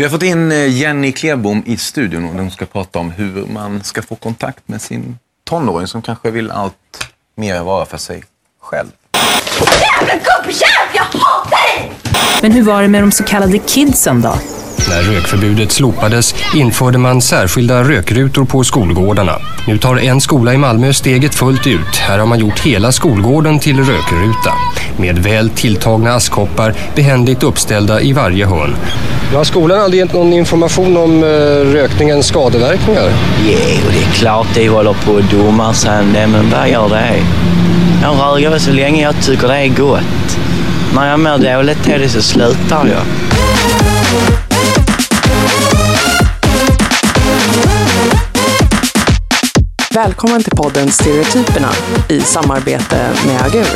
Vi har fått in eh, Jenny Klerbom i studion och de ska prata om hur man ska få kontakt med sin tonåring som kanske vill allt mer vara för sig själv. Jävla gubbjävel! Jag hatar dig! Men hur var det med de så kallade kidsen då? När rökförbudet slopades införde man särskilda rökrutor på skolgårdarna. Nu tar en skola i Malmö steget fullt ut. Här har man gjort hela skolgården till rökruta. Med väl tilltagna askkoppar behändigt uppställda i varje hörn. Har skolan aldrig gett någon information om eh, rökningens skadeverkningar? Jo, det är klart de håller på och domar om det, men vad gör det? Jag röker väl så länge jag tycker det är gott. När jag mår dåligt till det så slutar jag. Välkommen till podden Stereotyperna i samarbete med Agur.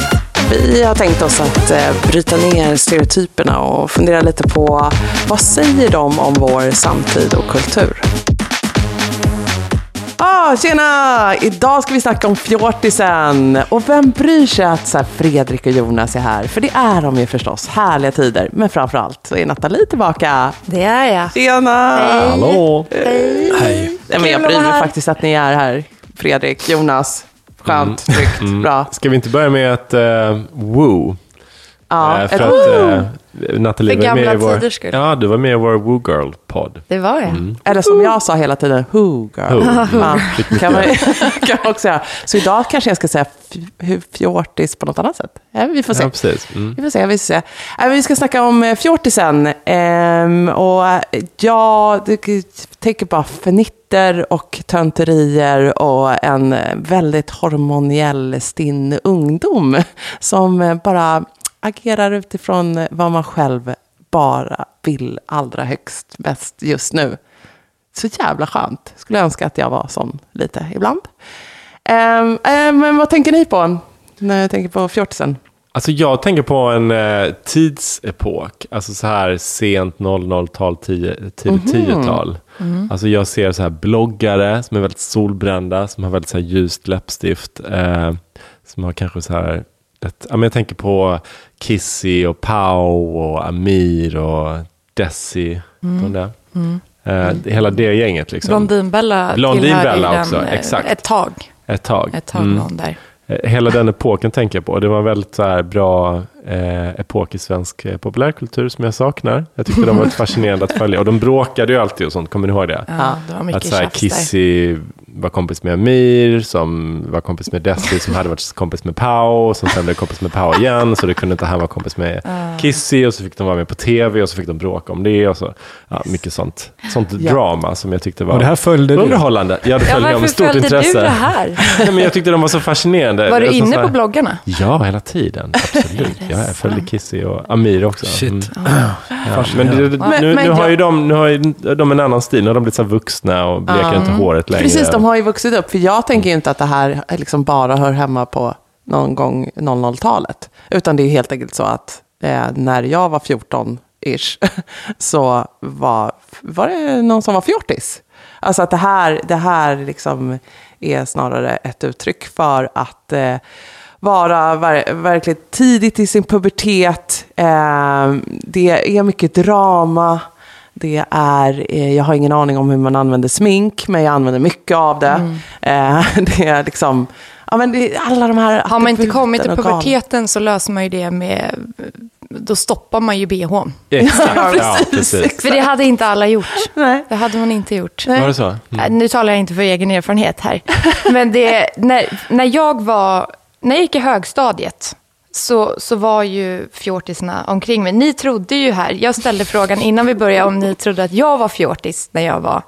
Vi har tänkt oss att eh, bryta ner stereotyperna och fundera lite på vad säger de om vår samtid och kultur? Ah, tjena! Idag ska vi snacka om fjortisen. Och vem bryr sig att så här, Fredrik och Jonas är här? För det är de ju förstås. Härliga tider. Men framförallt så är Nathalie tillbaka. Det är jag. Tjena! Hej. Hallå! Hej. Hej. Nej, men jag bryr mig faktiskt att ni är här. Fredrik, Jonas. Skönt, tryggt, bra. Ska vi inte börja med ett uh, woo? Ja, Eh, ett för att woo! uh, Nathalie För var med gamla i vår... tiders skull. Ja, du var med i vår Woo Girl-podd. Det var jag. Mm. Eller som jag sa hela tiden, who girl. Who. Ja, Fick kan, man, kan man också säga. Så idag kanske jag ska säga fjortis på något annat sätt. Ja, vi får se. Ja, precis. Mm. Vi får se, vi får se. Äh, Vi ska snacka om eh, fjortisen. Ehm, och jag tänker bara fnitter och tönterier och en väldigt hormoniell, stinn ungdom som bara agerar utifrån eh, vad man själv bara vill allra högst bäst just nu. Så jävla skönt. Skulle önska att jag var sån lite ibland. Ehm, ehm, men vad tänker ni på när jag tänker på fjortisen? Alltså jag tänker på en uh, tidsepok, alltså så här sent 00-tal, tio- tidigt 10-tal. Alltså jag ser så här bloggare som är väldigt solbrända, som har väldigt så här ljust läppstift, eh, som har kanske så här, ett, ja, men jag tänker på Kissy och Pau och Amir och Desi, mm. det? Eh, hela det gänget liksom. Blondinbella Blondinbella också, den, eh, exakt. Ett tag. Ett tag. Ett tag Mm. där. Eh, Hela den epoken tänker jag på. Det var en väldigt så bra eh, epok i svensk eh, populärkultur som jag saknar. Jag tyckte de var fascinerande att följa. Och de bråkade ju alltid och sånt, kommer ni ihåg det? Ja, det var Att mycket så här, där. Kissy var kompis med Amir, som var kompis med Desi, som hade varit kompis med Pau, som sen blev kompis med Pau igen, så det kunde inte han vara kompis med Kissy, och så fick de vara med på tv, och så fick de bråka om det, och så, ja, mycket sånt, sånt Ja. drama som jag tyckte var Och det här följde du? underhållande. Ja, det Ja, följde jag varför med stort följde intresse. du det här? Nej, men jag tyckte de var så fascinerande. Var du så inne här- på bloggarna? Ja, hela tiden. Absolut. Ja, jag följde Kissy och Amir också. Shit. Mm. Ja, men det, Men- nu, men nu har jag- ju de, nu har ju de en annan stil. Nu har de blivit så här vuxna och bleker inte håret längre. Precis, de har ju vuxit upp. För jag tänker ju inte att det här liksom bara hör hemma på någon gång 00-talet. Utan det är helt enkelt så att eh, när jag var 14-ish så var, var det någon som var fjortis. Alltså att det här, det här liksom är snarare ett uttryck för att eh, vara ver verkligt tidigt i sin pubertet. Eh, det är mycket drama. Det är, eh, jag har ingen aning om hur man använder smink, men jag använder mycket av det. Mm. Eh, det är liksom, ja men det alla de här Har man inte kommit till puberteten så löser man ju det med... Då stoppar man ju bhn. Exakt. Ja, Ja, precis. precis. För det hade inte alla gjort. Nej. Det hade man inte gjort. Var det så? Mm. Nu talar jag inte för egen erfarenhet här. Men det, när, när jag var, när jag gick i högstadiet så, så var ju fjortisarna omkring mig. Ni trodde ju här, jag ställde frågan innan vi började om ni trodde att jag var fjortis när jag var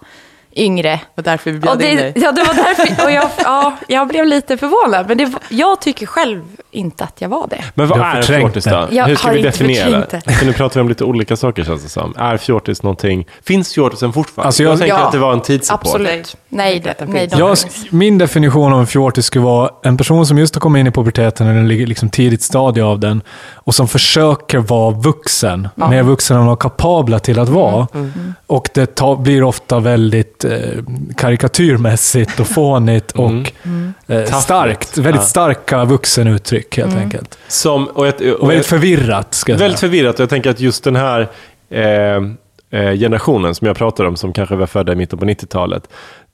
yngre. Och därför vi Och bjöd in det, dig. ja, det var därför, och jag, ja, jag blev lite förvånad. Men det, jag tycker själv inte att jag var det. Men vad är fjortis då? Jag Hur ska vi definiera? det. För nu pratar vi om lite olika saker känns det som. Är fjortis någonting... Finns fjortisen fortfarande? Alltså, jag, jag- tänker Ja, att det var en tidsepok. Absolut. Nej, det, nej, de Jag, min definition av en fjortis skulle vara en person som just har kommit in i puberteten, eller ligger liksom tidigt stadie av den, och som försöker vara vuxen. Mer vuxen än de är kapabla till att vara. Och det tar, blir ofta väldigt eh, karikatyrmässigt och fånigt och eh, Taffligt. starkt. Väldigt Ja. starka vuxenuttryck helt enkelt. Som, och ett, och Och väldigt ett, förvirrat, ska jag väldigt säga. förvirrat. Jag tänker att just den här... Eh, eh, generationen som jag pratade om, som kanske var födda i mitten på 90-talet,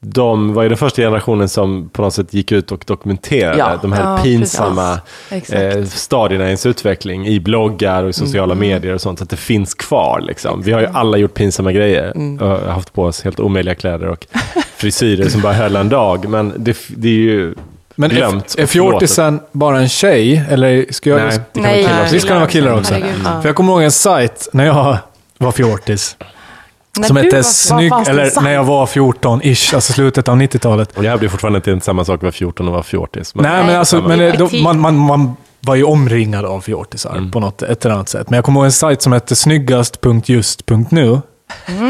de var ju den första generationen som på något sätt gick ut och dokumenterade Ja. de här Ja, pinsamma eh, stadierna i ens utveckling i bloggar och i sociala medier och sånt, så att det finns kvar. Liksom. Vi har ju alla gjort pinsamma grejer och haft på oss helt omöjliga kläder och frisyrer som bara höll en dag, men det, det är ju Men glömt. är, fjortisen bara en tjej? Eller ska jag... Nej, det kan Nej, vara killar också. Visst kan det vara killar också? Herregud. För jag kommer ihåg en sajt när jag var fjortis. När som du hette var- Snygg, eller när jag var 14-ish, alltså slutet av 90-talet. Och det här blir fortfarande inte samma sak att vara 14 och vara fjortis. men- Nej, men alltså, men eh, då, man, man, man var ju omringad av fjortisar på något ett eller annat sätt. Men jag kommer ihåg en sajt som hette snyggast.just.nu.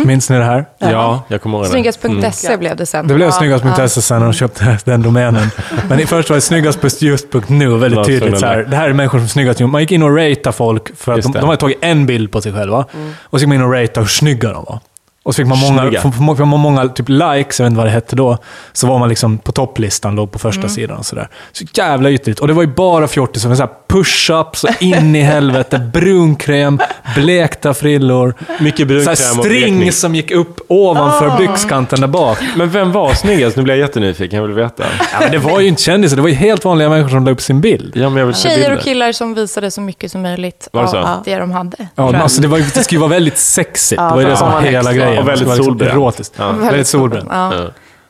Minns ni det här? Ja, jag kommer ihåg det. Snyggast.se blev det sen. Det blev Ja, snyggast.se sen när de köpte den domänen. Men i- först var det snyggast.just.nu, väldigt tydligt. Så här, det här är människor som är snyggast. Man gick in och rateade folk för att de, de hade tagit en bild på sig själva. Och så gick man in och rateade hur snygga de var. Och så fick man många, fick man många, typ likes, jag vet inte vad det hette då. Så var man liksom på topplistan, låg på första Mm. sidan och sådär. Så jävla ytligt. Och det var ju bara fjortisar push-ups in i helvete, brunkräm, blekta frillor. Mycket Så brunkräm och string blekning. som gick upp ovanför Ah. byxkanten där bak. Men vem var snyggast? Nu blir jag jättenyfiken, jag vill veta. Ja, men det var ju inte kändisar, det var ju helt vanliga människor som la upp sin bild. Ja, men jag vill se Tjejer bilder. och killar som visade så mycket som möjligt Var det så? av det de hade. Ja, alltså, det, var, det skulle ju vara väldigt sexigt. Ja, det var ju det som var hela grejen. Och väldigt liksom solbränd. Erotiskt. Ja. Väldigt solbränd. Ja.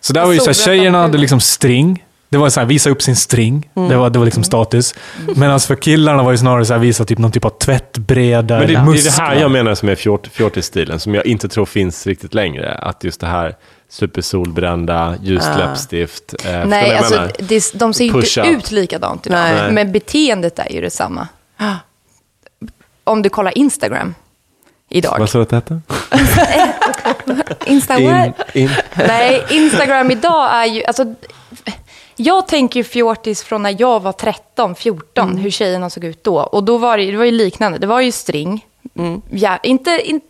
Så där var ju så här, tjejerna hade liksom string. Det var så här, visa upp sin string. Mm. Det var, det var liksom status. Medan för killarna var det snarare så här, visa typ någon typ av tvättbräda. Men det, det är det här jag menar som är fjort, fjortisstilen, som jag inte tror finns riktigt längre. Att just det här supersolbrända, ljust läppstift. Eh, Nej, alltså, menar? det, de ser ju inte ut likadant idag. Nej. Men beteendet är ju detsamma. Om du kollar Instagram idag. Vad sa du att det hette? Instagram. In, in. Nej, Instagram idag är ju... Alltså, jag tänker ju fjortis från när jag var 13, 14, Mm. hur tjejerna såg ut då. Och då var det, det var ju liknande. Det var ju string. Mm. Ja, inte, inte,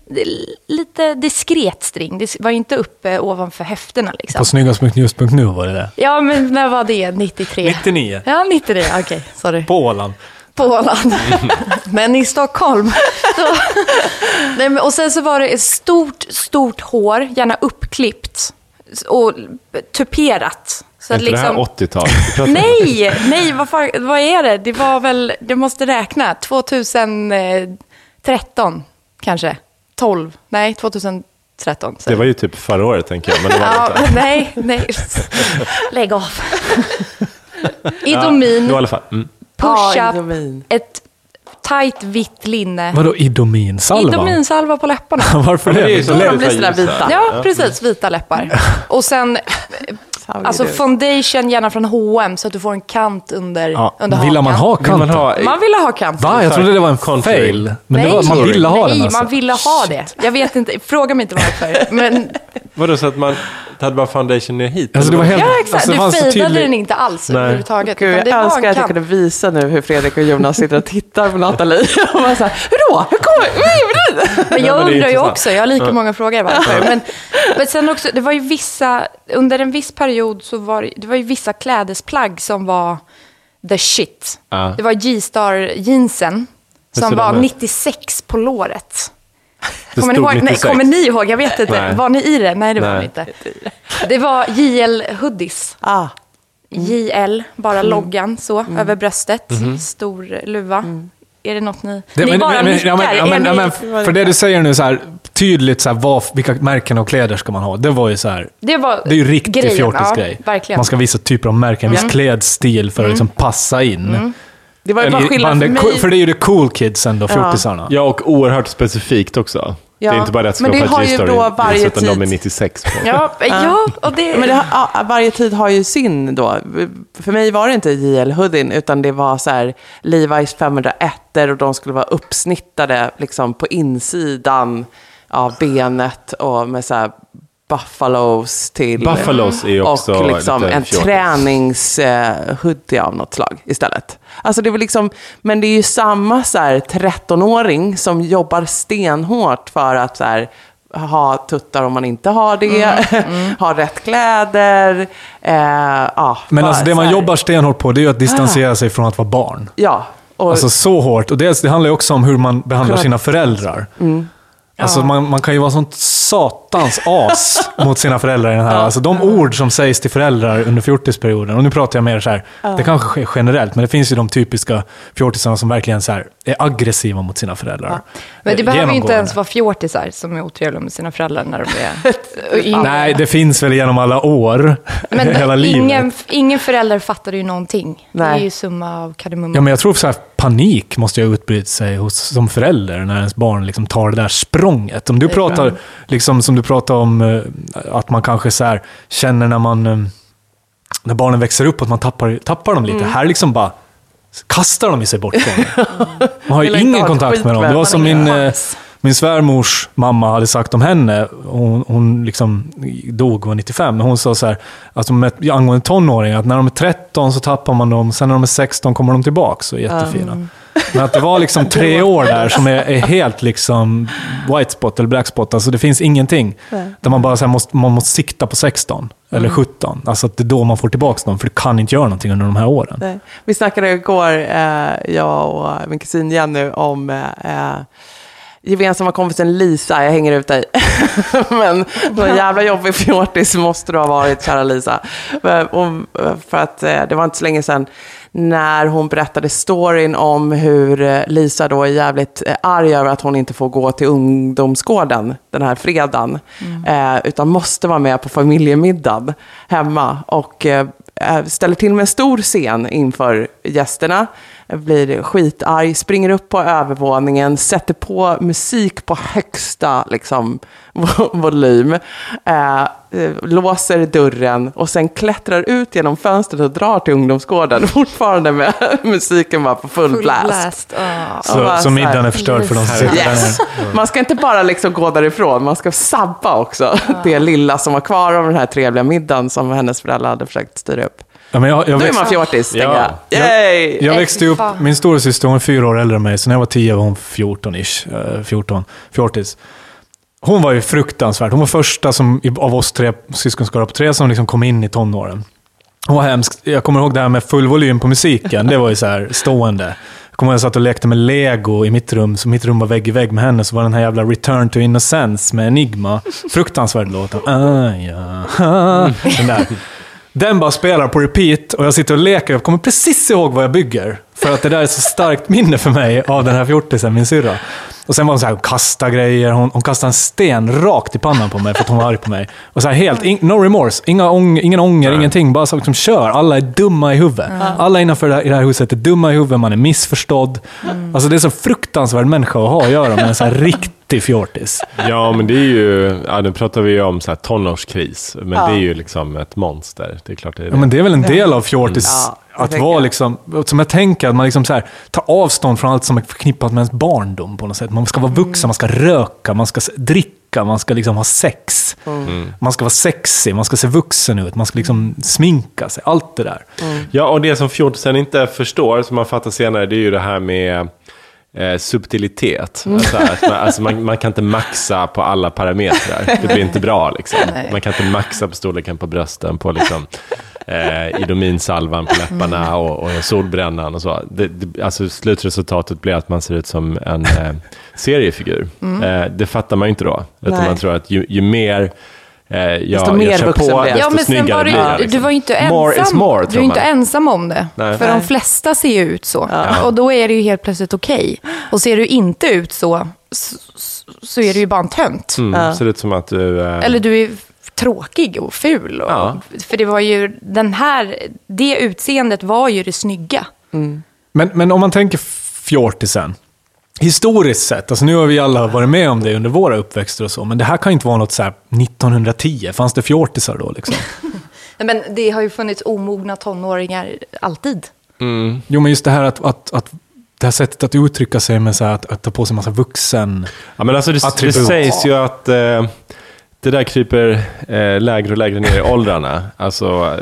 lite diskret string. Det var ju inte uppe ovanför höfterna liksom. På snyggast.just.nu var det det. Ja, men när var det? 93? 99. Ja, 93. Okej, sorry. På Åland. På Åland. men i Stockholm. Nej, men, och sen så var det ett stort, stort hår, gärna uppklippt och tuperat. Så Är att inte det här liksom, 80-tal? Vi pratar- nej, nej, vad, fan, vad är det? Det var väl, det måste räkna, 2013 kanske, 12, nej 2013. Det var ju typ förra året, tänker jag. Men det var det Ja, inte. nej, nej. Lägg av. Idomin, Jo, i alla fall. Mm. Ja, push-up, Idomin. ett tajt vitt linne. Vadå Idomin-salva? Idominsalva på läpparna. Varför Men det är det? ju så De lätt blir sådär vita. Ja, precis. Vita läppar. Och sen alltså foundation gärna från H&M så att du får en kant under, Ja, under hakan. man ha Vill man kanten? ha... Man ville ha kant. Va? Jag trodde det var en Contouring. fail. Men det nej, var, man ville ha nej, den alltså. man ville ha det. Jag vet inte, fråga mig inte varför. Men Vadå, så att man det hade bara foundation ner hit? Alltså, det var helt, ja, exakt. alltså, det du så fejdade tydlig- den inte alls Nej. överhuvudtaget. Gud, jag det var önskar att jag kunde visa nu hur Fredrik och Jonas sitter och tittar på Nathalie. Och bara så här, hur då? Hur kommer Men men jag undrar ju också, jag har lika många frågor varför. Men, men sen också, det var ju vissa, under en viss period så var det, var ju vissa klädesplagg som var the shit. Ja. Det var G-star jeansen som var de ut? 96 på låret. Det Kommer ni, ihåg? Nej, 96. kommer ni ihåg? Jag vet inte. Nej. Var ni i det? Nej, det var ni inte. Det var JL hoodies. Ah, JL, bara Mm. loggan så, Mm. över bröstet. Mhm. Stor luva. Är det något ni... Det, ni men, bara men, nickar. ja, men, ja, men, ja, men, för det du säger nu så här, tydligt så här, vad, vilka märken och kläder ska man ha? Det var ju så här, det, var det är ju riktig fjortisgrej. Ja, verkligen. Man ska visa typer av märken, en viss klädstil för att liksom passa in. Det var ju bara skillnad för det- mig. För det är ju det cool kidsen då, fjortisarna. Ja, och oerhört specifikt också. Det är Ja, inte bara det att det men ska det vara har ju G-story, då varje utan de är tid- 96 på. Ja, ja, och det... Men det, har- ja, varje tid har ju sin då. För mig var det inte JL Hoodien, utan det var så här Levi's 501 och de skulle vara uppsnittade liksom på insidan av benet och med så här buffalos till. Buffalos är också och liksom lite en träningshoodie av något slag istället. Alltså det var liksom, men det är ju samma så här 13-åring som jobbar stenhårt för att så här, ha tuttar om man inte har det, Mm, ha rätt kläder. Eh, ja, Men bara alltså det man här- jobbar stenhårt på, det är ju att distansera sig från att vara barn. Ja, och, Alltså så hårt. Och dels, det handlar ju också om hur man behandlar sina föräldrar. Alltså man, man kan ju vara sånt satans as mot sina föräldrar i den här. Alltså de ord som sägs till föräldrar under fjortisperioden, och nu pratar jag mer så här, det kanske sker generellt, men det finns ju de typiska fjortisarna som verkligen så här, är aggressiva mot sina föräldrar. Men det Eh, behöver ju inte ens vara fjortisar som är otrevliga med sina föräldrar när de är yngre. Nej, det finns väl genom alla år, Men hela livet. ingen, ingen förälder fattar ju någonting. Det är Nej. ju summa av kardemumma. Ja, men jag tror så här, panik måste ju ha utbrutit sig hos, som förälder när ens barn liksom tar det där språnget. Om du pratar, liksom, som du pratar om, eh, att man kanske så här, känner när man eh, när barnen växer upp att man tappar, tappar dem lite. Mm. Här liksom bara kastar de i sig bort från. Man har ju ingen kontakt med dem. Det var som min, eh, min svärmors mamma hade sagt om henne. Hon, hon liksom dog, var 95. Men hon sa så här, alltså med, angående tonåringar, att när de är 13 så tappar man dem. Sen när de är 16 kommer de tillbaka och är jättefina. Men att det var liksom tre år där som är, är helt liksom white spot eller black spot. Alltså det finns ingenting. Där man bara så måste, man måste sikta på 16 eller 17. Alltså att det är då man får tillbaka dem. För du kan inte göra någonting under de här åren. Nej. Vi snackade igår, eh, jag och min kusin Jenny, om eh, gemensamma kompisen Lisa. Jag hänger ut dig. Men någon jävla jobbig fjortis måste du ha varit, kära Lisa. För att eh, det var inte så länge sedan när hon berättade storyn om hur eh, Lisa då är jävligt eh, arg över att hon inte får gå till ungdomsgården den här fredagen. Eh, utan måste vara med på familjemiddagen hemma. Och ställer till med en stor scen inför gästerna. Blir skitarg, springer upp på övervåningen, sätter på musik på högsta liksom, vo- volym. Eh, låser dörren och sen klättrar ut genom fönstret och drar till ungdomsgården. Fortfarande med musiken bara på full, Full blast. blast. Ah. Så, bara så så middagen är förstörd för de som sitter där Yes. nere. Man ska inte bara liksom gå därifrån, man ska sabba också det lilla som var kvar av den här trevliga middagen som hennes föräldrar hade försökt styra upp. Ja, men jag, jag Då är man fjortis, Ja. tänker jag. Yay! jag växte upp, min storasyster hon är fyra år äldre än mig, så när jag var tio var hon 14-ish. eh, 14, fjortis. Hon var ju fruktansvärd. Hon var första som, av oss tre syskonskara på tre som liksom kom in i tonåren. Hon var hemsk. Jag kommer ihåg det här med full volym på musiken. Det var ju så här stående. Jag kommer ihåg att jag satt och lekte med lego i mitt rum. Så mitt rum var vägg i vägg med henne. Så var den här jävla Return to Innocence med Enigma. Fruktansvärd låt. Ah, ja, ah. Den där. Den bara spelar på repeat och jag sitter och leker. Jag kommer precis ihåg vad jag bygger. För att det där är så starkt minne för mig av den här fjortisen, min syrra. Och sen var hon så här, hon kastade grejer. Hon, hon kastade en sten rakt i pannan på mig för att hon var arg på mig. Och så här helt, in, no remorse, inga ång, ingen ånger, ingenting. Bara så liksom kör. Alla är dumma i huvudet. Alla innanför det här, i det här huset är dumma i huvudet, man är missförstådd. Alltså det är så fruktansvärd människa att ha att göra med en så här riktig fjortis. Ja, men det är ju, ja, nu pratar vi ju om så här tonårskris, men det är ju liksom ett monster. Det är klart det är det. Ja, men det är väl en del av fjortis. Ja, det att vara jag. liksom, som jag tänker, att man liksom så här, tar avstånd från allt som är förknippat med ens barndom på något sätt. Man ska vara vuxen, man ska röka, man ska dricka, man ska liksom ha sex. Man ska vara sexig, man ska se vuxen ut, man ska liksom sminka sig. Allt det där. Ja, och det som fjortisen inte förstår, som man fattar senare, det är ju det här med eh, subtilitet. Alltså, att man, alltså man, man kan inte maxa på alla parametrar. Det blir inte bra. Liksom. Man kan inte maxa på storleken på brösten, på liksom, eh, idominsalvan på läpparna och, och solbrännan och så. Det, det, alltså, slutresultatet blir att man ser ut som en eh, seriefigur. Eh, det fattar man ju inte då. Utan Nej. man tror att ju, ju mer jag, Desto mer jag kör vuxen på, desto Ja, men sen var du, liksom. du var ju inte More is ensam, more, du är inte ensam om det. Nej. För de flesta ser ju ut så. Och då är det ju helt plötsligt okej. Och ser du inte ut så, så, är du ju bara en tönt. Mm, Ser ut som att du... Eh, Eller du är tråkig och ful. Och, Ja. För det var ju den här, det utseendet var ju det snygga. Men, men om man tänker fjortisen. Historiskt sett, alltså nu har vi alla varit med om det under våra uppväxter och så, men det här kan inte vara något så här 1910. Fanns det fjortisar då liksom? Nej, Men det har ju funnits omogna tonåringar alltid. Jo, men just det här att, att, att det här sättet att uttrycka sig med så här, att, att ta på sig en massa vuxen... Ja, men alltså det, det sägs ju att eh, det där kryper eh, lägre och lägre ner i åldrarna. Alltså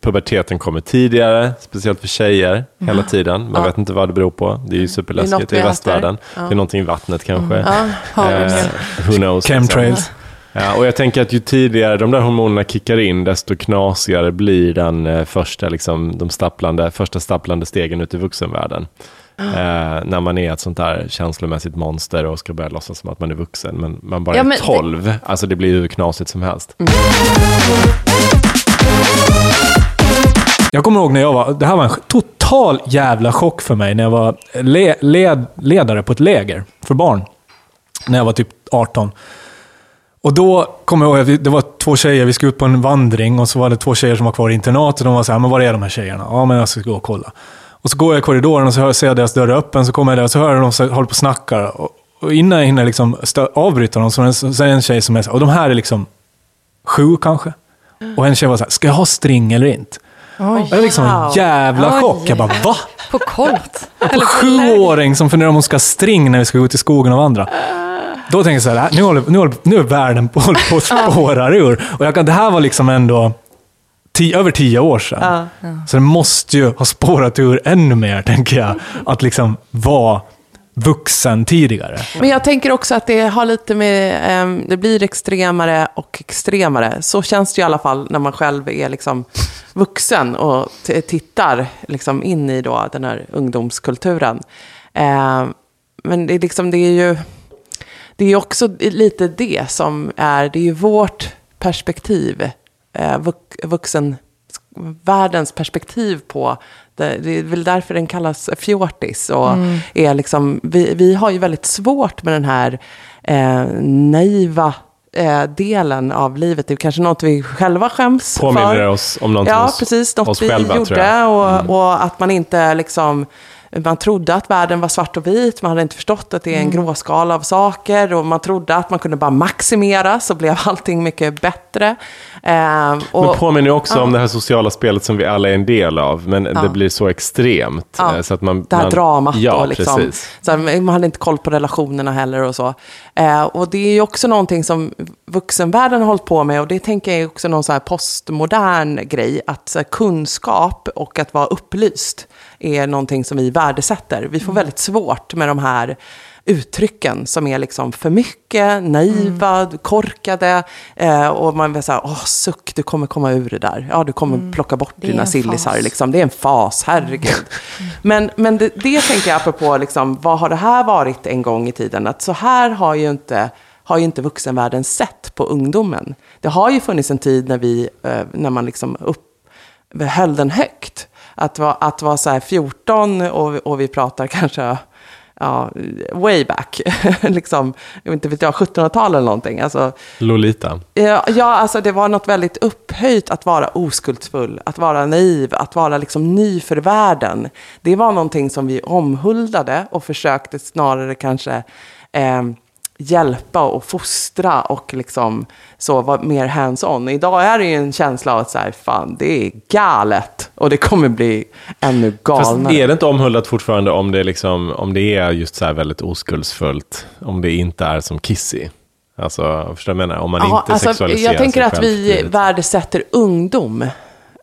puberteten kommer tidigare, speciellt för tjejer, hela tiden. Man vet inte vad det beror på. Det är ju är superläskigt i västvärlden. Det är någonting i vattnet kanske. Ja, havre. Eh, who knows. Chemtrails. liksom. Ja, och jag tänker att ju tidigare de där hormonerna kickar in, desto knasigare blir den eh, första, liksom, de stapplande, första stapplande stegen ut i vuxenvärlden. Eh, när man är ett sånt där känslomässigt monster och ska börja låtsas som att man är vuxen. Men man bara Ja, men är 12. Alltså det blir ju hur knasigt som helst. Jag kommer ihåg när jag var, det här var en total jävla chock för mig när jag var le, led, ledare på ett läger för barn. När jag var typ 18. Och då kommer jag ihåg det var två tjejer, vi skulle ut på en vandring och så var det två tjejer som var kvar i internatet. De var så här, men var är de här tjejerna? Ja, men jag ska gå och kolla. Och så går jag i korridoren och så hör, ser jag deras dörr öppen, så kommer jag där och så hör jag dem så, håller på och snackar. Och, och innan jag hinner liksom avbryta dem så är det en- tjej som är så och de här är liksom sju kanske. Och en tjej var så här, ska jag ha string eller inte? Oj. Det är liksom en jävla Oj. chock. Jag bara, va? På kolt? En sjuåring som funderar om hon ska ha string när vi ska gå ut i skogen och vandra. Då tänker jag så här, nu, håller, nu, håller, nu är världen på, på att spåra ur. Och jag kan, det här var liksom ändå tio, över tio år sedan. Så det måste ju ha spårat ur ännu mer, tänker jag. Att liksom vara vuxen tidigare. Men jag tänker också att det har lite med, ehm, det blir extremare och extremare. Så känns det i alla fall när man själv är liksom vuxen och t- tittar liksom in i då den här ungdomskulturen. Ehm, men det är, liksom, det är ju det är också lite det som är, det är ju vårt perspektiv, eh, vux, vuxenvärldens perspektiv på det, det är väl därför den kallas fjortis. Och Mm. är liksom, vi, vi har ju väldigt svårt med den här eh, naiva eh, delen av livet. Det är kanske något vi själva skäms Påminner för. oss om någonting Ja, precis. Något oss vi själva, gjorde. jag. Mm. Och, och att man inte liksom... Man trodde att världen var svart och vit, man hade inte förstått att det är en Mm. gråskala av saker och man trodde att man kunde bara maximera så blev allting mycket bättre. Eh, och, Men påminner också ja. om det här sociala spelet som vi alla är en del av, men Ja. det blir så extremt. Ja, eh, Så att man, det här man, dramat Ja, och liksom, precis. så man hade inte koll på relationerna heller och så. Eh, och det är ju också någonting som vuxenvärlden har hållit på med och det tänker jag är också någon så här postmodern grej. Att kunskap och att vara upplyst är någonting som vi värdesätter. Vi får väldigt svårt med de här uttrycken som är liksom för mycket, naiva, korkade. Eh, och man vill säga, åh suck, du kommer komma ur det där. Ja, du kommer plocka bort dina sillisar. Liksom. Det är en fas, herregud. Men, men det, det tänker jag apropå, liksom, vad har det här varit en gång i tiden? Att så här har ju inte, har ju inte vuxenvärlden sett på ungdomen. Det har ju funnits en tid när, vi, eh, när man liksom upp, höll den högt. Att vara, att vara så här 14 och, och vi pratar kanske ja, way back, liksom, jag vet inte vet jag, 1700-tal eller någonting. Alltså, Lolita. Ja, ja, alltså det var något väldigt upphöjt att vara oskuldsfull, att vara naiv, att vara liksom ny för världen. Det var någonting som vi omhuldade och försökte snarare kanske eh, hjälpa och fostra och liksom så vara mer hands-on. Idag är det ju en känsla av att så här, fan, det är galet och det kommer bli ännu Fast galnare. är det inte omhuldat fortfarande om det, liksom, om det är just så här väldigt oskuldsfullt? Om det inte är som Kissy? Alltså, förstår du vad jag menar? Om man Ja, inte alltså, sexualiserar jag tänker sig att vi värdesätter ungdom.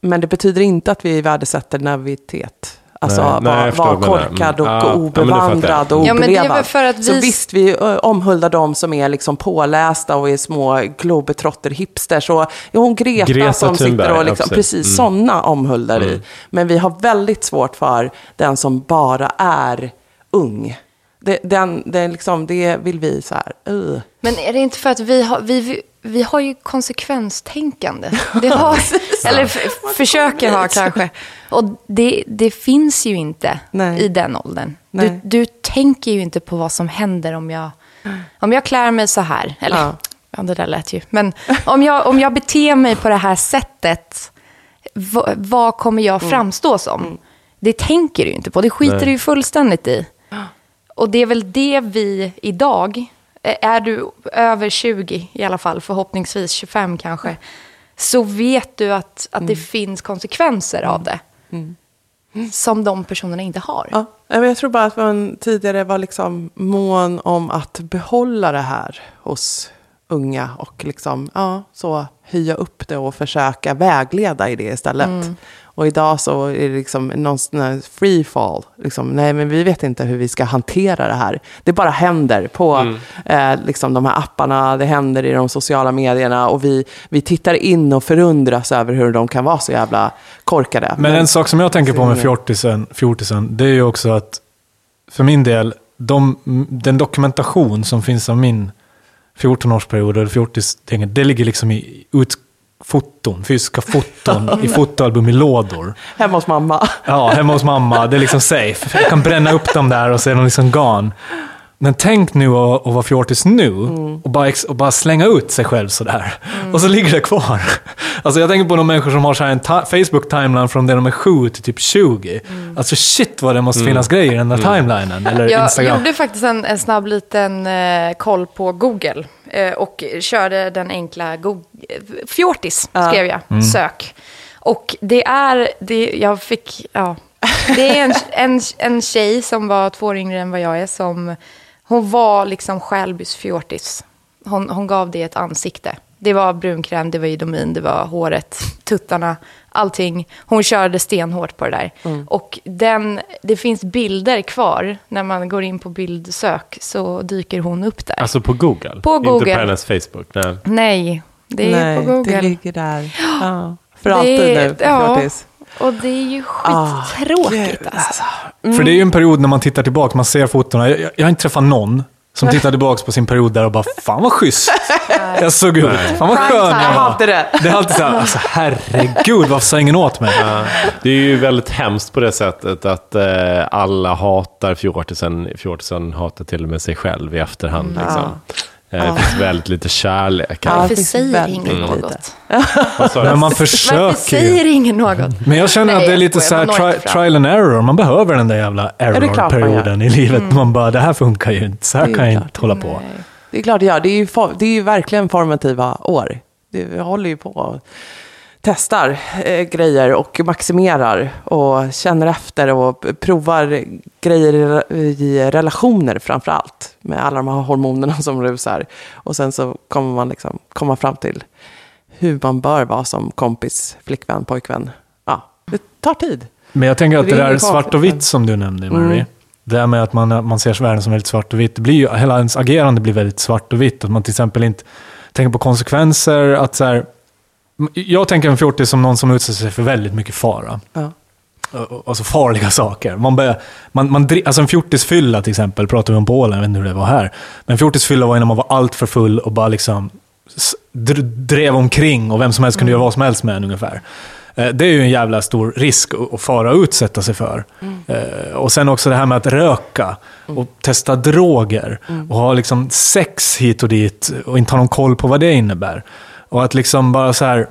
Men det betyder inte att vi värdesätter navitet. Alltså Nej, nej, jag vara var korkad och Mm. Ja, ja, obevandrad och Ja, för att Så vi- visst, vi ö, omhuldar de som är liksom pålästa och är små globetrotter-hipsters. Och, ja, hon Greta, Greta som Thunberg, sitter och ja, liksom, precis. precis Mm. sådana omhuldar vi. Men vi har väldigt svårt för den som bara är ung. Det, den, är liksom, det vill vi så här, uh. Men är det inte för att vi har, vi, vi, har ju konsekvenstänkande? Det har, eller försöker ha kanske. Och det, det finns ju inte Nej. i den åldern. Du, du tänker ju inte på vad som händer om jag, om jag klär mig så här. Eller, Ja. ja. det där lät ju. Men om jag, om jag beter mig på det här sättet, vad, vad kommer jag framstå som? Det tänker du ju inte på. Det skiter Nej. du ju fullständigt i. Och det är väl det vi idag, är du över 20 i alla fall, förhoppningsvis 25 kanske, så vet du att, att det finns konsekvenser av det. Som de personerna inte har. Ja, jag tror bara att man tidigare var liksom mån om att behålla det här hos unga och liksom, ja, så höja upp det och försöka vägleda i det istället. Och idag så är det liksom någon free fall. Liksom, nej, men vi vet inte hur vi ska hantera det här. Det bara händer på eh, liksom de här apparna, det händer i de sociala medierna och vi, vi tittar in och förundras över hur de kan vara så jävla korkade. Men en sak som jag tänker på med fjortisen, fjortisen det är ju också att för min del, de, den dokumentation som finns av min 14-årsperiod och 40 det ligger liksom i ut, foton, fysiska foton i fotoalbum i lådor. Hemma hos mamma. Ja, hemma hos mamma. Det är liksom safe. Jag kan bränna upp dem där och så är de liksom gone. Men tänk nu att, att vara fjortis nu Mm. och, bara, och bara slänga ut sig själv sådär. Och så ligger det kvar. Alltså jag tänker på de människor som har så här en Facebook-timeline från det de är 7 till typ 20. Mm. Alltså shit vad det måste finnas grejer i den där timelinen. Eller Jag Instagram. gjorde faktiskt en, en snabb liten eh, koll på Google och körde den enkla Google, fjortis skrev jag, Mm. sök. Och det är, det, jag fick, ja, det är en, en, en tjej som var två år yngre än vad jag är som, hon var liksom Skälbys fjortis. Hon, hon gav det ett ansikte. Det var brunkräm, det var idomin, det var håret, tuttarna, allting. Hon körde stenhårt på det där. Och den, det finns bilder kvar. När man går in på bildsök så dyker hon upp där. Alltså på Google? På Inte Google. på hennes Facebook? Nej. Nej, det är Nej, på Google. det ligger där. Ja, för Det alltid är- nu, ja. Och det är ju Ah, skittråkigt gud, alltså. För det är ju en period när man tittar tillbaka, man ser fotona. Jag, jag, jag har inte träffat någon som tittar tillbaka på sin period där och bara “Fan vad schysst jag såg ut. Fan vad skön jag var”. hade det. Det är alltid så här, alltså herregud varför sa ingen åt mig? Det är ju väldigt hemskt på det sättet att eh, alla hatar fjortisen. Fjortisen hatar till och med sig själv i efterhand. Liksom. Eh, Det finns väldigt lite kärlek. Ja, Varför säger ingen något? Men man Varför försöker ju. säger ingen något? Men jag känner Nej, att det är lite så här tri- trial and error. Man behöver den där jävla error-perioden i livet. Man bara, det här funkar ju inte. Så här kan jag inte hålla på. Det är klart det gör. Det är ju, det är ju verkligen formativa år. Det, håller ju på och testar eh, grejer och maximerar och känner efter och provar grejer i, re- i relationer framför allt. Med alla de här hormonerna som rusar. Och sen så kommer man liksom komma fram till hur man bör vara som kompis, flickvän, pojkvän. Ja, det tar tid. Men jag tänker att Det det är där svart och vitt som du nämnde, Mary. Mm. Det här med att man, man ser världen som väldigt svart och vitt. Det blir ju, hela ens agerande blir väldigt svart och vitt. Att man till exempel inte tänker på konsekvenser. Att så här, jag tänker en fjortis som någon som utsätter sig för väldigt mycket fara. Ja. Alltså farliga saker. Man börjar, man, man, alltså en fjortisfylla till exempel, pratar vi om Polen, jag vet inte hur det var här. Men en fjortisfylla var när man var allt för full och bara liksom drev omkring och vem som helst kunde göra vad som helst med en ungefär. Eh, Det är ju en jävla stor risk att- fara och utsätta sig för. Eh, Och sen också det här med att röka och testa droger och ha liksom sex hit och dit och inte ha någon koll på vad det innebär. Och att liksom bara så här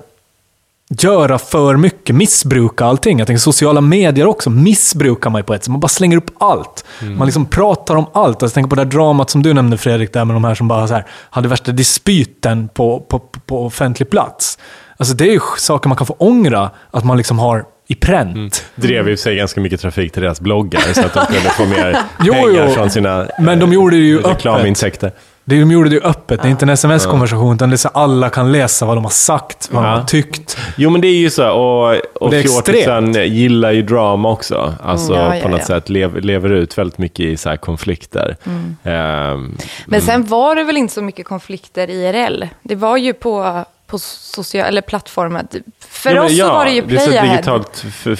göra för mycket, missbruka allting. Jag tänker sociala medier också, missbrukar man ju på ett sätt. Man bara slänger upp allt. Man liksom pratar om allt. Alltså, jag tänker på det där dramat som du nämnde Fredrik, där med de här som bara så här, hade värsta dispyten på, på, på offentlig plats. Alltså det är ju saker man kan få ångra, att man liksom har i pränt. drev ju sig ganska mycket trafik till deras bloggar så att de kunde få mer Jo, pengar jo. från sina Men de gjorde det ju eh, reklamintäkter. Det, de gjorde det ju öppet, det är inte en sms-konversation, utan det är så alla kan läsa vad de har sagt, vad de har tyckt. Jo men det är ju så, och, och fjortisen gillar ju drama också. Alltså Mm, ja, ja, på något ja. sätt lev, lever ut väldigt mycket i så här konflikter. Mm. Ehm, Men sen var det väl inte så mycket konflikter IRL. Det var ju på, på social, eller plattformen. För Ja, men oss ja, så var det ju Det är så ett Playahead. digitalt fenomen. För,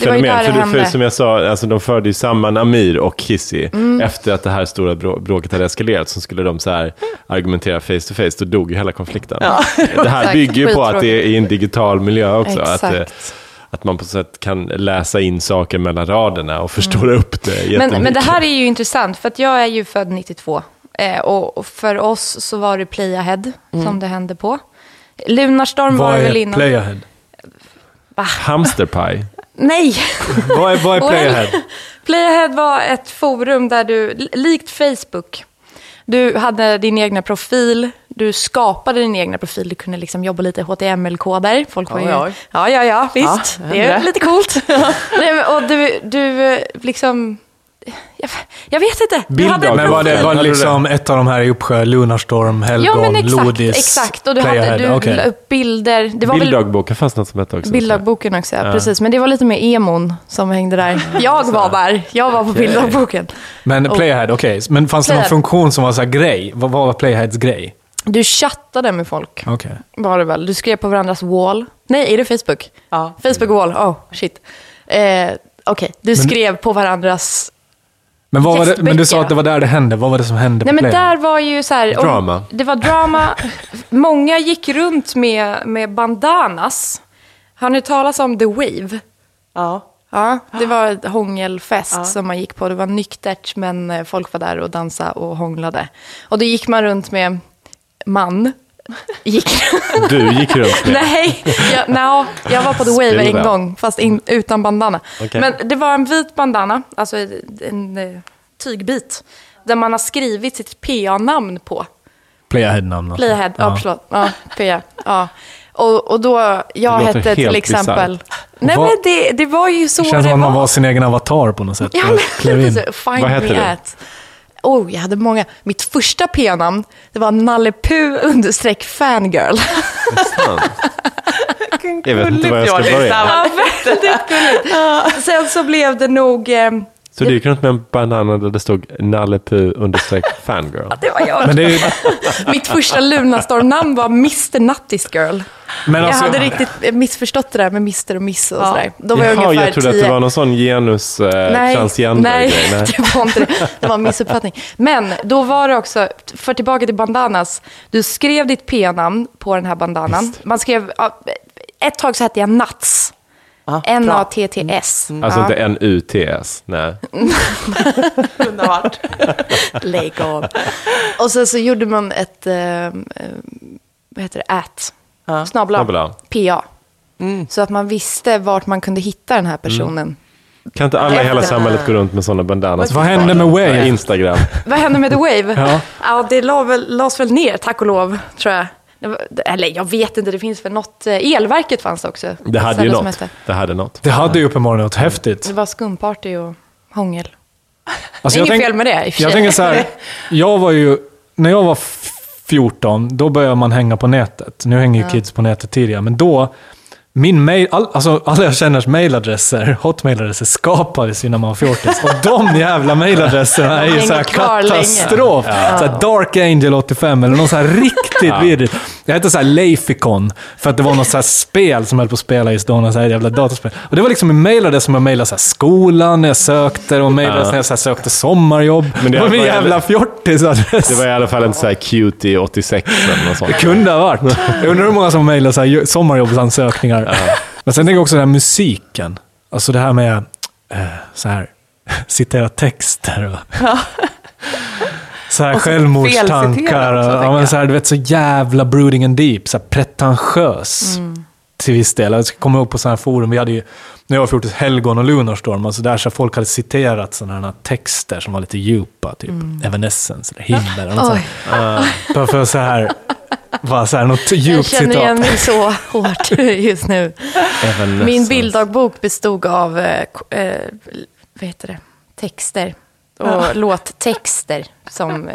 för hände. som jag sa, alltså, de förde ju samman Amir och Kissy Mm. efter att det här stora brå- bråket hade eskalerat. Så skulle de så här argumentera face to face, då dog ju hela konflikten. Det här Exakt, bygger ju på att det är i en digital miljö också. Att, eh, Exakt. att man på så sätt kan läsa in saker mellan raderna och förstora upp det. Mm. Men, men det här är ju intressant, för att jag är ju född 92. Eh, och, och för oss så var det Playahead som det hände på. Lunarstorm var Vad det väl är innan. Playahead? Hamsterpaj. Nej! Vad är, vad är Playahead? Playahead var ett forum där du, li- likt Facebook, du hade din egna profil, du skapade din egna profil, du kunde liksom jobba lite HTML-koder. Folk var ju... Oj, oj. Ja, ja, ja, visst. Ja, det är lite coolt. Nej, men, och du, du liksom... Jag, jag vet inte. En Men var det, var det liksom ett av de här i Uppsjö, Lunarstorm, Helgon, Ja, men exakt. Lodis, exakt. Och du, Playahead? hade, du Okej. la upp bilder. Det var Bilddagboken fanns något som hette också. Bilddagboken också, ja. precis. Men det var lite mer emon som hängde där. Jag var där. Jag var på bilddagboken. Men Playahead, okej. Men fanns det någon funktion som var så här grej? Vad, vad var Playaheads grej? Du chattade med folk. Okej. Var det väl. Du skrev på varandras wall. Nej, är det Facebook? Ja. Facebook wall. Oh, shit. Eh, Okej, du skrev på varandras Men, vad var det, men du sa att det var där det hände. Vad var det som hände Nej på men där var ju så här... om- Drama. Det var drama. Många gick runt med, med bandanas. Har ni talat om The Wave? Ja. Ja, det var ett hångelfest som man gick på. Det var nyktert, men eh, folk var där och dansade och hånglade. Och då gick man runt med man. Gick. Du gick runt med. Nej, jag, no, jag var på The Wave en gång, fast in, utan bandana. Okej. Men det var en vit bandana, alltså en, eh, tygbit, där man har skrivit sitt PA-namn på. Playhead-namn. alltså. Playhead, ja, förlåt. Ja, PA. Ja. Och, och då, jag hette till exempel... bisarrt. Nej Vad- men det, det var ju så Det känns det som att man var. sin egen avatar på något sätt. Ja, men Vad hette du? at. Oh, jag hade många. Mitt första P-namn, det var Nalle understreck fangirl. Inte var jag ska börja. Ja, väldigt gulligt. Sen så blev det nog... Eh, Så du gick runt med en banana där det stod Nalle understreck fangirl. det var jag. Men det är Mitt första Lunarstorm-namn var Mr. Nuttis Girl. men alltså, jag hade riktigt missförstått det där med Mr. och Miss och sådär. Då var jag Jaha, ungefär jag trodde att tio. det var någon sån genus eh, nej, transgender nej, grej. Nej. det var inte det. Det var en missuppfattning. Men då var det också, för tillbaka till bandanas. Du skrev ditt P-namn på den här bandanan. Man skrev, ja, ett tag så hette jag Nats. Bra. N-A-T-T-S. Alltså Ja. inte N-U-T-S. Nej. Underbart. Lägg av. Och sen så gjorde man ett, eh, eh, vad heter det, at, Ja. snabla, Snabel-A. PA. Så att man visste vart man kunde hitta den här personen. Kan inte alla i hela samhället gå runt med sådana bandanas? Vad hände med Wave? Instagram. Vad hände med The Wave? Ja. ja det la väl, lades väl ner, tack och lov, tror jag. Det eller jag vet inte, det finns väl något. eh, Elverket fanns det också. Det hade ju något. hette. Det hade något. det hade ju uppenbarligen något häftigt. Det var skumparty och hångel. Alltså, Inget jag tänk- fel med det, i och för Jag sig. tänker så här, jag var ju, när jag var f- 14, då började man hänga på nätet. Nu hänger ju kids på nätet tidigare, men då, min mail, all, alltså alla jag känners mailadresser, hotmailadresser, skapades ju när man var 14. Och de jävla mailadresserna är ju hänger så här kvar länge. katastrof. Så här Dark Angel 85 eller något så här riktigt vidrigt. Jag hette så här Leificon, för att det var något så här spel som höll på att spela just då, något så här jävla dataspel. Och det var liksom en mailadress som jag mejlade så här skolan när jag sökte, och mailadress när jag så här sökte sommarjobb. Men det det var min jävla fjortisadress. Det var i alla fall inte så här cutie 86 eller något sånt. Det kunde ha varit. Jag undrar hur många som mejlar så här sommarjobbsansökningar. Men sen tänker jag också den här musiken. Alltså det här med eh, så här, citera texter och så här Och så självmordstankar. också, Och, ja, men så här, du vet, så jävla brooding and deep. Så här pretentiös. Mm. Till viss del. Jag ska komma ihåg på sådana här forum. Vi hade ju, när jag var 14, Helgon och Lunarstorm. Alltså där så folk hade citerat sådana här texter som var lite djupa. Typ Evanescence eller Himmel. Eller något sånt. Oj, Bara för så här, bara så här något jag djupt känner citat. igen mig så hårt just nu. Min bilddagbok bestod av, eh, eh, vad heter det, texter. Och låttexter som... Eh,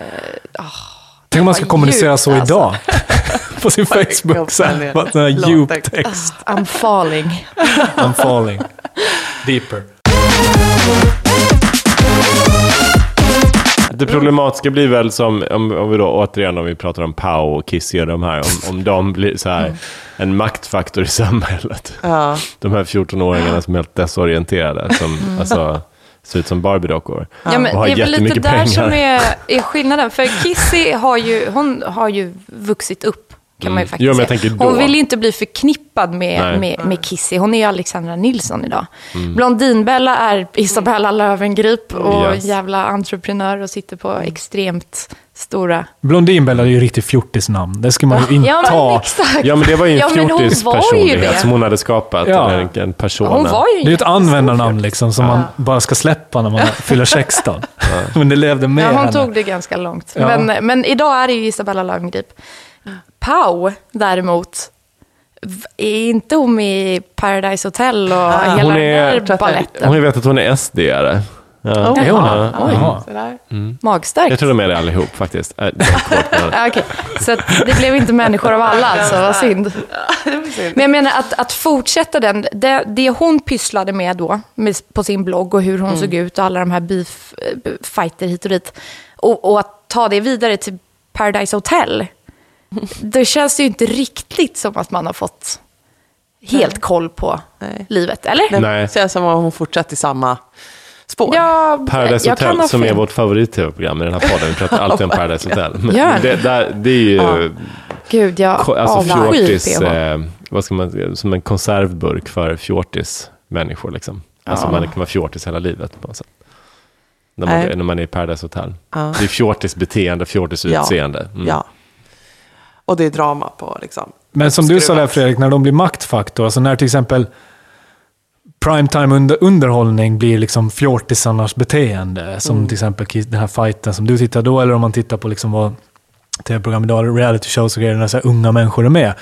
ah, Tänk om man ska kommunicera djupt, så alltså. idag. På sin Facebook. Så här, sån här djup text. I'm falling. I'm falling. Deeper. Det problematiska blir väl som, om, om vi då återigen om vi pratar om Pau och Kissy och de här, om, om de blir så här en maktfaktor i samhället. Ja. De här 14-åringarna som är helt desorienterade, som alltså, ser ut som Barbie-dockor. Ja, men och har det är väl lite där pengar. som är, är skillnaden. För Kissy har ju, hon har ju vuxit upp, kan man ju Mm. faktiskt Jo, men jag säga. tänker då. Hon vill ju inte bli förknippad med, med, med Kissy. Hon är ju Alexandra Nilsson idag. Mm. Blondinbella är Isabella Löwengrip och Yes. jävla entreprenör och sitter på extremt stora... Blondinbella är ju riktigt fjortisnamn. Det ska man ju inte Ja, exakt. Ja, men det var ju en Ja, fjortis-personlighet som hon hade skapat. Ja. En, en person. Hon var ju Det är ju ett användarnamn liksom som man bara ska släppa när man fyller 16. Men det levde med Ja, hon henne. tog det ganska långt. Ja. Men, men idag är det ju Isabella Löwengrip. Pau, däremot, är inte hon med i Paradise Hotel och hela Hon den är- där baletten? Hon jag vet att hon är SD-are. Ja. Är hon Ja. det? Jaha. Sådär. Magstarkt. Jag tror de är det allihop faktiskt. Äh, Ja, okej. Så att det blev inte människor av alla alltså, vad synd. Men jag menar att, att fortsätta den, det, det hon pysslade med då, med, på sin blogg och hur hon såg ut och alla de här beef eh, fighter hit och dit. Och, och att ta det vidare till Paradise Hotel. Då känns det ju inte riktigt som att man har fått helt koll på Nej. livet, eller? Det Nej. känns som om hon fortsätter i samma spår. Ja, Paradise Hotel som är vårt favorit-tv-program i den här podden. Vi pratar alltid om Paradise Hotel. Men det, där, det är ju Gud, jag alltså fjortis, eh, vad ska man säga, som en konservburk för fjortis-människor. Liksom. Alltså Ja. man kan vara fjortis hela livet på något sätt. När man, Nej. när man är i Paradise Hotel. Ja. Det är fjortis-beteende, fjortis-utseende. Mm. Ja. Och det är drama på liksom. Men som du sa där Fredrik, när de blir maktfaktor, alltså när till exempel primetime under, underhållning blir liksom fjortisarnas beteende, som Mm. till exempel den här fighten som du tittar då, eller om man tittar på liksom vad tv-program idag, reality shows och grejer, när så här unga människor är med.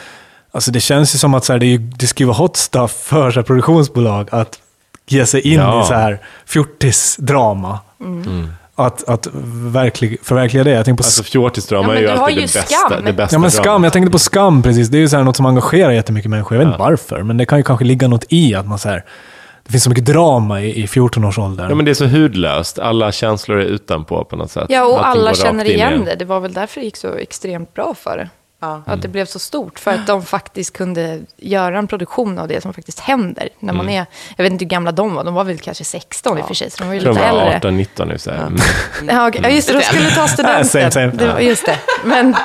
Alltså det känns ju som att så här, det, är, det ju vara hot stuff för så här, produktionsbolag att ge sig in Ja. i så här fjortisdrama. Mm. Att, att verklig, förverkliga det. Jag tänker på Alltså fjortisdrama Ja, är ju alltid ju det bästa, Skam. det bästa Ja men skam, dramat. jag tänkte på skam precis. Det är ju så här något som engagerar jättemycket människor. Jag vet inte varför, men det kan ju kanske ligga något i att man så här, det finns så mycket drama i, i 14-årsåldern. Ja, men det är så hudlöst. Alla känslor är utanpå på något sätt. Ja, och Allting alla känner igen en. det. Det var väl därför det gick så extremt bra för det. Ja. Att det blev så stort. För att de faktiskt kunde göra en produktion av det som faktiskt händer. När man Mm. är, jag vet inte hur gamla de var, de var väl kanske 16 i och för sig. Så de var ju lite de var äldre. 18-19 nu. Så här. Mm. Ja, okej. ja, just det, de skulle ta studenten. Same, same. Det var, just det. Men,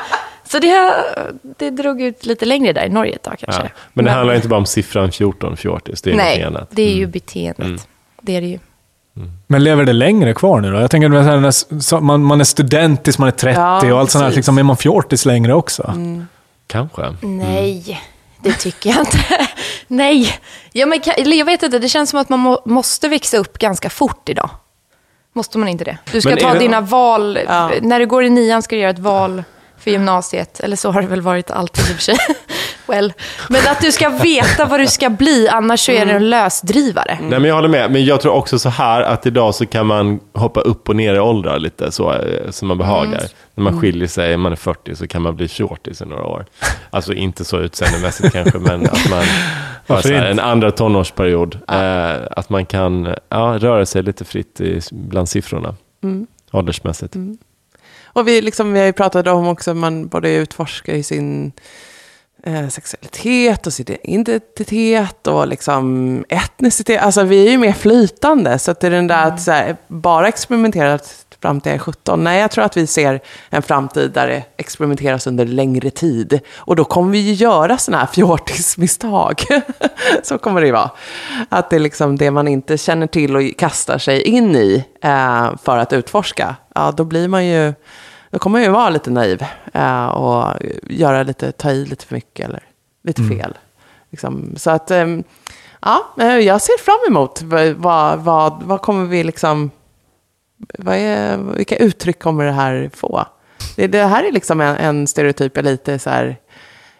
så det, det drog ut lite längre där i Norge ett tag kanske. Ja. Men det handlar inte bara om siffran 14, fjortis. Det är Nej, det är ju Mm. beteendet. Mm. Det är det ju. Men lever det längre kvar nu då? Jag tänker när man, man är student tills man är 30 Ja, och allt sånt här. Liksom, är man fjortis längre också? Kanske. Nej, det tycker jag inte. Nej, ja, men, jag vet inte, det känns som att man må, måste växa upp ganska fort idag. Måste man inte det? Du ska Men ta det- dina val, när du går i nian ska du göra ett val för gymnasiet. Eller så har det väl varit alltid i och för sig. well. Men att du ska veta vad du ska bli, annars så är det en lösdrivare. Nej, men jag håller med. Men jag tror också så här att idag så kan man hoppa upp och ner i åldrar lite så eh, som man behagar. Mm. När man Mm. skiljer sig, man är 40 så kan man bli fjortis i några år. Alltså inte så utseendemässigt kanske, men att man har här, en andra tonårsperiod. Eh, att man kan ja, röra sig lite fritt i, bland siffrorna, Mm. åldersmässigt. Och vi, liksom, vi har ju pratat om också, man borde utforska i sin sexualitet och sin identitet och liksom etnicitet. Alltså vi är ju mer flytande. Så att det är den där att så här, bara experimentera fram till jag är 17. Nej, jag tror att vi ser en framtid där det experimenteras under längre tid. Och då kommer vi ju göra sådana här fjortismisstag. så kommer det ju vara. Att det är liksom det man inte känner till och kastar sig in i eh, för att utforska. Ja, då blir man ju då kommer man ju vara lite naiv eh, och göra lite, ta i lite för mycket eller lite Mm. fel. Liksom. Så att, ehm, ja, eh, jag ser fram emot vad, vad, vad kommer vi liksom, vad är, vilka uttryck kommer det här få? Det, det här är liksom en, en stereotyp jag lite så här,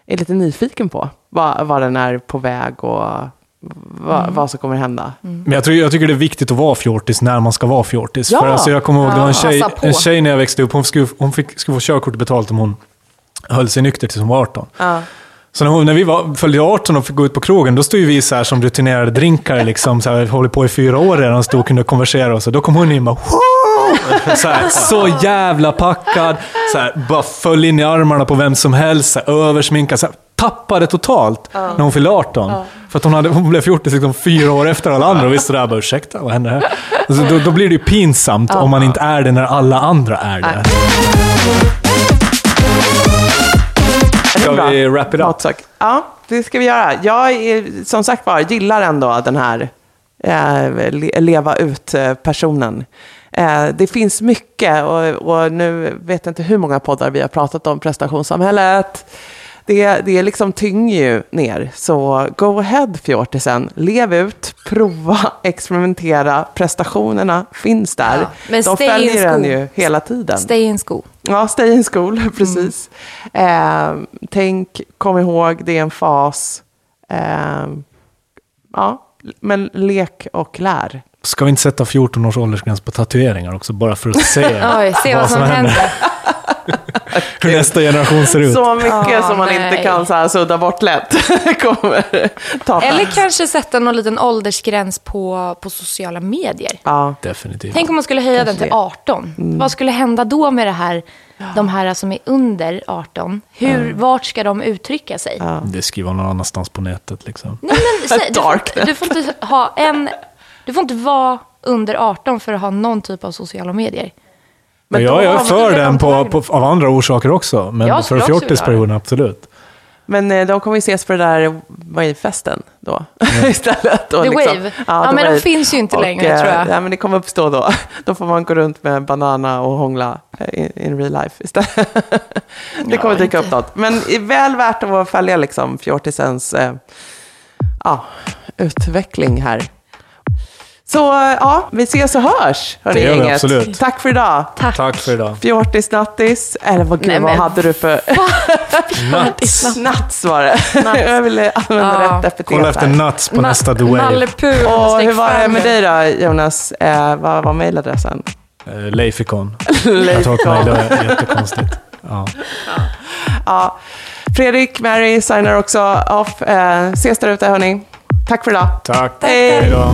är lite nyfiken på. Vad, vad den är på väg och vad, Mm. vad som kommer hända. Men jag, tror, jag tycker det är viktigt att vara fjortis när man ska vara fjortis. Ja. För alltså, jag kommer ihåg, det var en tjej, en tjej när jag växte upp, hon, skulle, hon fick, skulle få körkort betalt om hon höll sig nykter tills hon var 18. Ja. Så när, hon, när vi var, följde 18 och fick gå ut på krogen, då stod ju vi så här som rutinerade drinkare, liksom, så här, håller på i fyra år redan, stod och kunde konversera och så. Då kom hon in och bara så, här, så jävla packad, så här, bara föll in i armarna på vem som helst, så här, översminkad, så här, tappade totalt Ja. när hon fyllde 18. För att hon, hade, hon blev 14 liksom, fyra år efter alla andra och vi stod där och bara ursäkta, vad händer här? Alltså, då, då blir det ju pinsamt om man inte är det när alla andra är det. Ska vi wrap it up? Matsak. Ja, det ska vi göra. Jag är, som sagt var gillar ändå den här eh, le- leva ut-personen. Eh, det finns mycket och, och nu vet jag inte hur många poddar vi har pratat om prestationssamhället. Det, det liksom tynger ju ner. Så go ahead fjortisen. Lev ut, prova, experimentera. Prestationerna finns där. Ja, men De stay in följer en ju hela tiden. Stay in school. Ja, stay in school, precis. Eh, tänk, kom ihåg, det är en fas. Eh, ja, men lek och lär. Ska vi inte sätta 14 års åldersgräns på tatueringar också, bara för att se, Oj, se vad som händer. Hur nästa generation ser ut. Så mycket Ja, som man nej. inte kan så här sudda bort lätt kommer ta Eller plats. kanske sätta någon liten åldersgräns på, på sociala medier. Ja. Definitivt. Tänk om man skulle höja den Kanske till det. 18. Vad skulle hända då med det här, de här som är under 18? Hur, Vart ska de uttrycka sig? Det ska ju vara någon annanstans på nätet liksom. Nej, men, säg, du, får, du får inte ha en... Du får inte vara under 18 för att ha någon typ av sociala medier. Men då jag är för den på, på, av andra orsaker också. Men Jag för fjortisperioden, absolut. Men eh, de kommer ju ses på det där Wave-festen då istället. Och The liksom, Wave? Ja, Ja, men de finns ju inte längre, eh, tror jag. Ja, men det kommer uppstå då. Då får man gå runt med banana och hångla eh, in, in real life istället. det kommer dyka upp något. Men är väl värt att följa liksom fjortisens eh, ja, utveckling här. Så eh, ja, vi ses och hörs, hörni Det gör vi gänget. absolut. Tack för idag. Tack. Tack för idag. Fjortis, nattis, eller vad, gud, Nej, vad men- hade du för... Nuts. Nats var det. Jag ville använda Ja. rätt epitet Kolla efter nuts på nästa The Wave. Nalle Puh, Och hur var det med dig då, Jonas? Eh, vad var mejladressen? Eh, Leifikon. Jag tror att jättekonstigt. Ja. Ja. Fredrik, Mary signar också off. Eh, ses där ute, hörni. Tack för idag. Tack. Hej. Hej då.